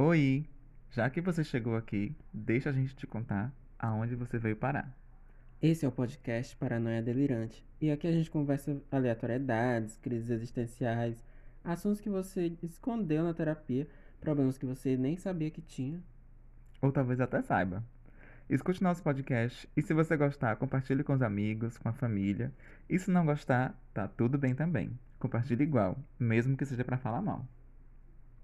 Oi! Já que você chegou aqui, deixa a gente te contar aonde você veio parar. Esse é o podcast Paranoia Delirante. E aqui a gente conversa aleatoriedades, crises existenciais, assuntos que você escondeu na terapia, problemas que você nem sabia que tinha. Ou talvez até saiba. Escute nosso podcast e se você gostar, compartilhe com os amigos, com a família. E se não gostar, tá tudo bem também. Compartilhe igual, mesmo que seja para falar mal.